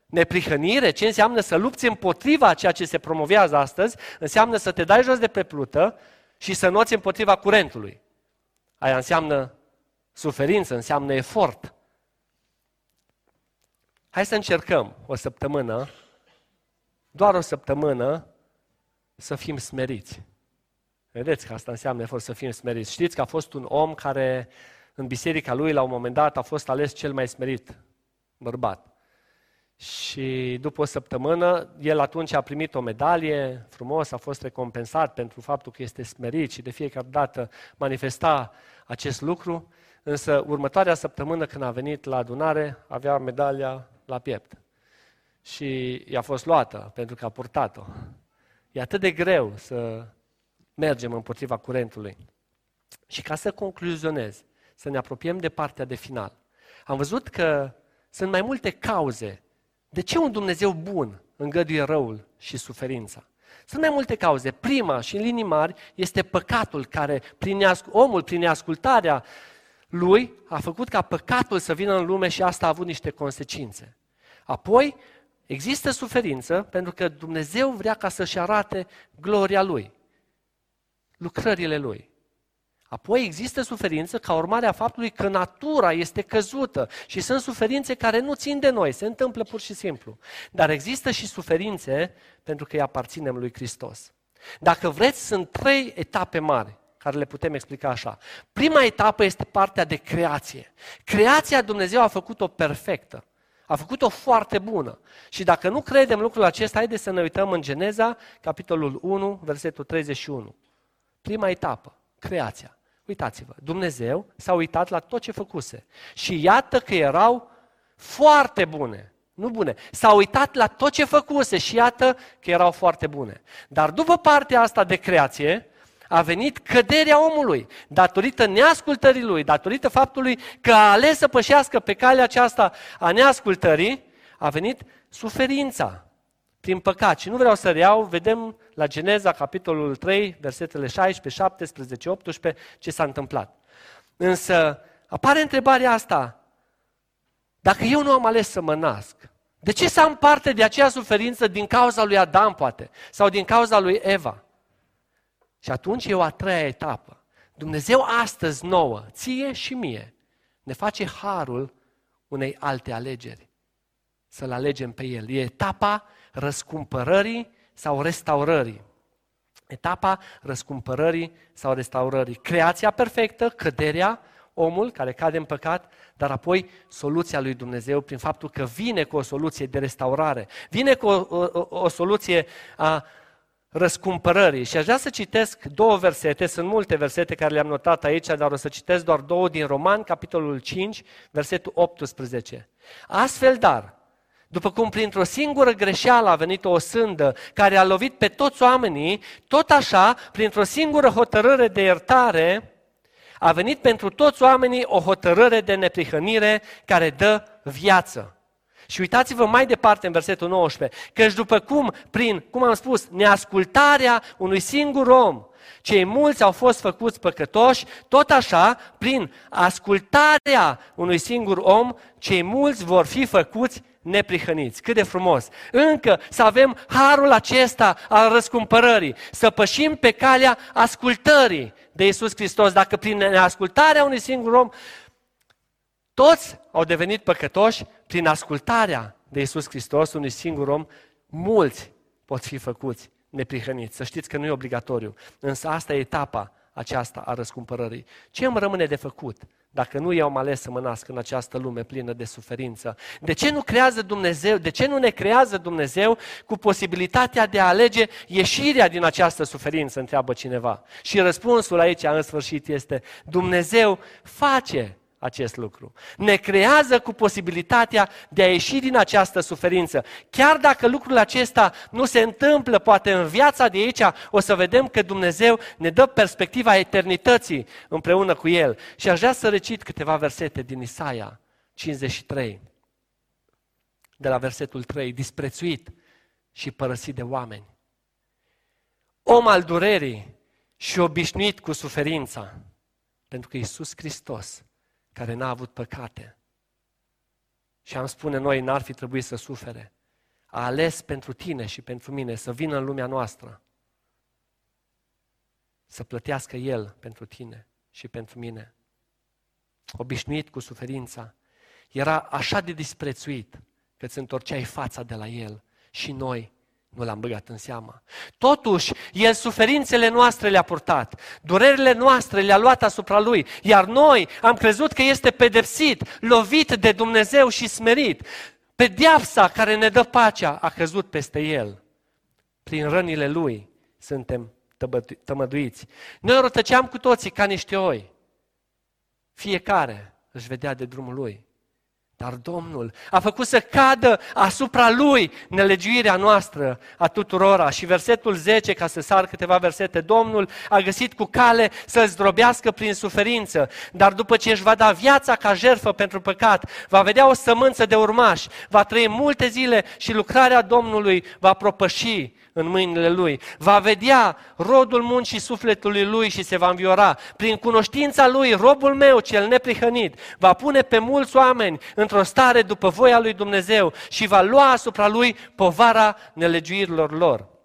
neprihănire, ce înseamnă să lupți împotriva ceea ce se promovează astăzi, înseamnă să te dai jos de pe plută și să noți împotriva curentului. Aia înseamnă suferință, înseamnă efort. Hai să încercăm o săptămână, doar o săptămână, să fim smeriți. Vedeți că asta înseamnă efort să fim smeriți. Știți că a fost un om care în biserica lui la un moment dat a fost ales cel mai smerit bărbat. Și după o săptămână, el atunci a primit o medalie frumos, a fost recompensat pentru faptul că este smerit și de fiecare dată manifesta acest lucru, însă următoarea săptămână când a venit la adunare, avea medalia la piept. Și i-a fost luată pentru că a purtat-o. E atât de greu să mergem împotriva curentului. Și ca să concluzionez, să ne apropiem de partea de final. Am văzut că sunt mai multe cauze. De ce un Dumnezeu bun îngăduie răul și suferința? Sunt mai multe cauze. Prima și în linii mari este păcatul care prin omul, prin ascultarea lui, a făcut ca păcatul să vină în lume și asta a avut niște consecințe. Apoi, există suferință pentru că Dumnezeu vrea ca să-și arate gloria lui, lucrările lui. Apoi există suferință ca urmare a faptului că natura este căzută și sunt suferințe care nu țin de noi, se întâmplă pur și simplu. Dar există și suferințe pentru că îi aparținem lui Hristos. Dacă vreți, sunt trei etape mari care le putem explica așa. Prima etapă este partea de creație. Creația Dumnezeu a făcut-o perfectă. A făcut-o foarte bună. Și dacă nu credem lucrul acesta, haideți să ne uităm în Geneza, capitolul 1, versetul 31. Prima etapă, creația. Uitați-vă, Dumnezeu s-a uitat la tot ce făcuse și iată că erau foarte bune. Nu bune. S-a uitat la tot ce făcuse și iată că erau foarte bune. Dar după partea asta de creație, a venit căderea omului, datorită neascultării lui, datorită faptului că a ales să pășească pe calea aceasta a neascultării, a venit suferința prin păcat. Și nu vreau să reau, vedem la Geneza, capitolul 3, versetele 16, 17, 18, ce s-a întâmplat. Însă apare întrebarea asta, dacă eu nu am ales să mă nasc, de ce să am parte de aceea suferință din cauza lui Adam, poate, sau din cauza lui Eva? Și atunci e o a treia etapă. Dumnezeu astăzi nouă, ție și mie, ne face harul unei alte alegeri. Să-L alegem pe El. E etapa răscumpărării sau restaurării. Etapa răscumpărării sau restaurării. Creația perfectă, căderea, omul care cade în păcat, dar apoi soluția lui Dumnezeu prin faptul că vine cu o soluție de restaurare, vine cu o, o, o soluție a răscumpărării. Și aș vrea să citesc două versete, sunt multe versete care le-am notat aici, dar o să citesc doar două din Roman, capitolul 5, versetul 18. Astfel, dar, după cum printr-o singură greșeală a venit o sândă care a lovit pe toți oamenii, tot așa, printr-o singură hotărâre de iertare, a venit pentru toți oamenii o hotărâre de neprihănire care dă viață. Și uitați-vă mai departe în versetul 19, căci după cum, prin, cum am spus, neascultarea unui singur om, cei mulți au fost făcuți păcătoși, tot așa, prin ascultarea unui singur om, cei mulți vor fi făcuți neprihăniți. Cât de frumos! Încă să avem harul acesta al răscumpărării, să pășim pe calea ascultării de Iisus Hristos. Dacă prin ascultarea unui singur om toți au devenit păcătoși, prin ascultarea de Iisus Hristos, unui singur om, mulți pot fi făcuți neprihăniți. Să știți că nu e obligatoriu, însă asta e etapa aceasta a răscumpărării. Ce îmi rămâne de făcut? dacă nu eu am ales să mă nasc în această lume plină de suferință? De ce nu creează Dumnezeu, de ce nu ne creează Dumnezeu cu posibilitatea de a alege ieșirea din această suferință, întreabă cineva. Și răspunsul aici, în sfârșit, este Dumnezeu face acest lucru. Ne creează cu posibilitatea de a ieși din această suferință. Chiar dacă lucrul acesta nu se întâmplă, poate în viața de aici, o să vedem că Dumnezeu ne dă perspectiva eternității împreună cu El. Și aș vrea să recit câteva versete din Isaia 53, de la versetul 3, disprețuit și părăsit de oameni. Om al durerii și obișnuit cu suferința, pentru că Iisus Hristos, care n-a avut păcate, și am spune noi, n-ar fi trebuit să sufere, a ales pentru tine și pentru mine să vină în lumea noastră, să plătească El pentru tine și pentru mine. Obișnuit cu suferința, era așa de disprețuit că îți întorceai fața de la El și noi nu l-am băgat în seamă. Totuși, El suferințele noastre le-a purtat, durerile noastre le-a luat asupra Lui, iar noi am crezut că este pedepsit, lovit de Dumnezeu și smerit. Pedeapsa care ne dă pacea a căzut peste El. Prin rănile Lui suntem tămăduiți. Noi rătăceam cu toții ca niște oi. Fiecare își vedea de drumul Lui. Dar Domnul a făcut să cadă asupra Lui nelegiuirea noastră a tuturora. Și versetul 10, ca să sar câteva versete, Domnul a găsit cu cale să-ți zdrobească prin suferință, dar după ce își va da viața ca jerfă pentru păcat, va vedea o sămânță de urmași, va trăi multe zile și lucrarea Domnului va propăși în mâinile lui. Va vedea rodul muncii sufletului lui și se va înviora. Prin cunoștința lui, robul meu cel neprihănit va pune pe mulți oameni într-o stare după voia lui Dumnezeu și va lua asupra lui povara nelegiuirilor lor.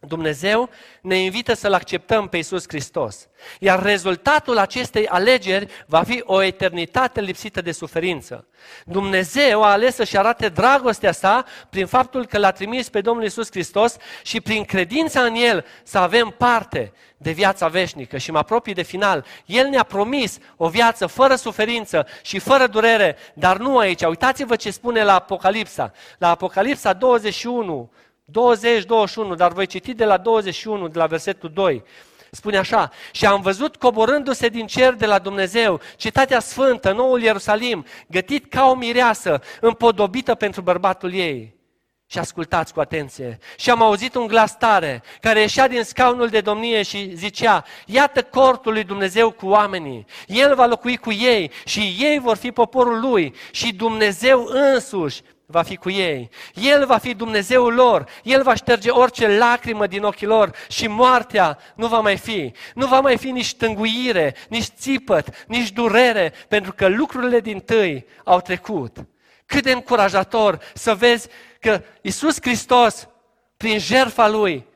Dumnezeu ne invită să-L acceptăm pe Iisus Hristos. Iar rezultatul acestei alegeri va fi o eternitate lipsită de suferință. Dumnezeu a ales să-și arate dragostea sa prin faptul că l-a trimis pe Domnul Iisus Hristos și prin credința în El să avem parte de viața veșnică. Și mă apropii de final. El ne-a promis o viață fără suferință și fără durere, dar nu aici. Uitați-vă ce spune la Apocalipsa. La Apocalipsa 21, 20, 21, dar voi citi de la 21, de la versetul 2. Spune așa, și am văzut coborându-se din cer de la Dumnezeu, cetatea sfântă, noul Ierusalim, gătit ca o mireasă, împodobită pentru bărbatul ei. Și ascultați cu atenție. Și am auzit un glas tare, care ieșea din scaunul de domnie și zicea, iată cortul lui Dumnezeu cu oamenii. El va locui cu ei și ei vor fi poporul lui și Dumnezeu însuși va fi cu ei. El va fi Dumnezeul lor. El va șterge orice lacrimă din ochii lor și moartea nu va mai fi. Nu va mai fi nici tânguire, nici țipăt, nici durere, pentru că lucrurile din tâi au trecut. Cât de încurajator să vezi că Isus Hristos, prin jertfa Lui,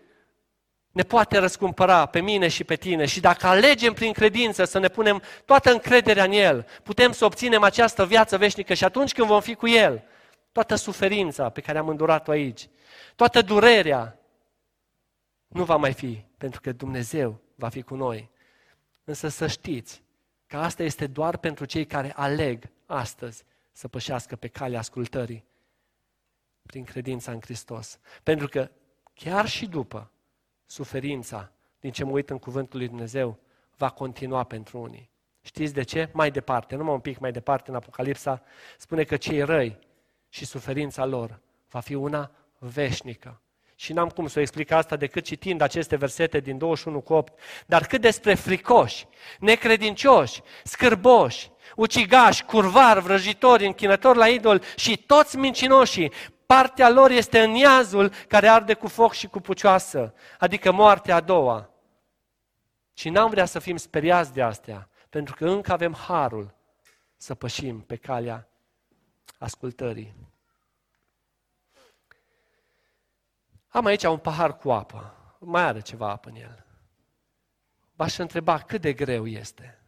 ne poate răscumpăra pe mine și pe tine și dacă alegem prin credință să ne punem toată încrederea în El, putem să obținem această viață veșnică și atunci când vom fi cu El, toată suferința pe care am îndurat-o aici, toată durerea, nu va mai fi, pentru că Dumnezeu va fi cu noi. Însă să știți că asta este doar pentru cei care aleg astăzi să pășească pe calea ascultării prin credința în Hristos. Pentru că chiar și după suferința, din ce mă uit în cuvântul lui Dumnezeu, va continua pentru unii. Știți de ce? Mai departe, numai un pic mai departe în Apocalipsa, spune că cei răi și suferința lor va fi una veșnică. Și n-am cum să o explic asta decât citind aceste versete din 21 cu 8. Dar cât despre fricoși, necredincioși, scârboși, ucigași, curvari, vrăjitori, închinători la idol și toți mincinoșii, partea lor este în iazul care arde cu foc și cu pucioasă, adică moartea a doua. Și n-am vrea să fim speriați de astea, pentru că încă avem harul să pășim pe calea ascultării. Am aici un pahar cu apă. Mai are ceva apă în el. V-aș întreba cât de greu este.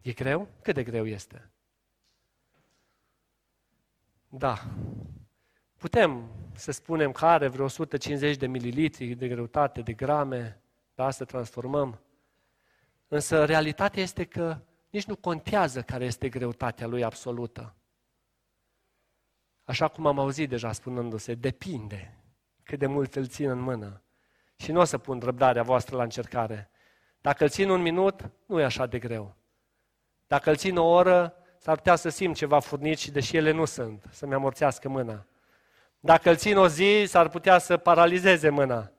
E greu? Cât de greu este? Da. Putem să spunem că are vreo 150 de mililitri de greutate, de grame, da, să transformăm. Însă realitatea este că nici nu contează care este greutatea lui absolută. Așa cum am auzit deja spunându-se, depinde cât de mult îl țin în mână. Și nu o să pun răbdarea voastră la încercare. Dacă îl țin un minut, nu e așa de greu. Dacă îl țin o oră, s-ar putea să simt ceva furnici, deși ele nu sunt, să-mi amorțească mâna. Dacă îl țin o zi, s-ar putea să paralizeze mâna.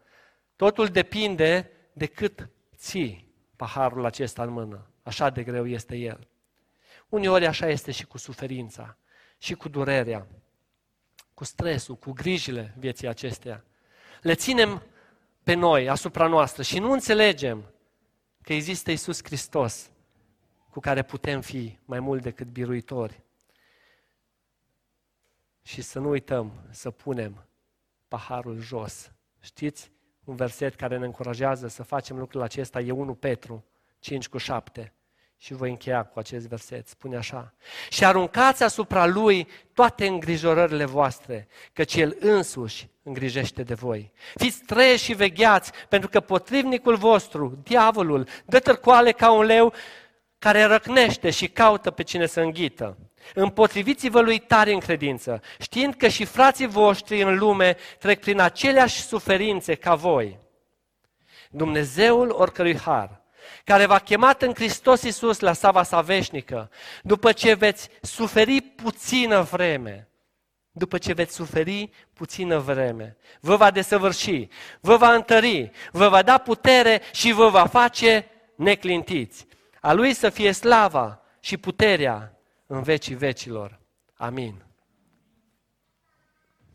Totul depinde de cât ții paharul acesta în mână. Așa de greu este el. Uneori așa este și cu suferința, și cu durerea, cu cu stresul, cu grijile vieții acesteia. Le ținem pe noi, asupra noastră și nu înțelegem că există Isus Hristos cu care putem fi mai mult decât biruitori. Și să nu uităm să punem paharul jos. Știți un verset care ne încurajează să facem lucrul acesta? E 1 Petru 5 cu 7. Și voi încheia cu acest verset. Spune așa. Și aruncați asupra lui toate îngrijorările voastre, căci el însuși îngrijește de voi. Fiți treji și vegheați, pentru că potrivnicul vostru, diavolul, dă târcoale ca un leu care răcnește și caută pe cine să înghită. Împotriviți-vă lui tare în credință, știind că și frații voștri în lume trec prin aceleași suferințe ca voi. Dumnezeul oricărui har, care v-a chemat în Hristos Iisus la sava sa veșnică, după ce veți suferi puțină vreme, după ce veți suferi puțină vreme, vă va desăvârși, vă va întări, vă va da putere și vă va face neclintiți. A Lui să fie slava și puterea în vecii vecilor. Amin.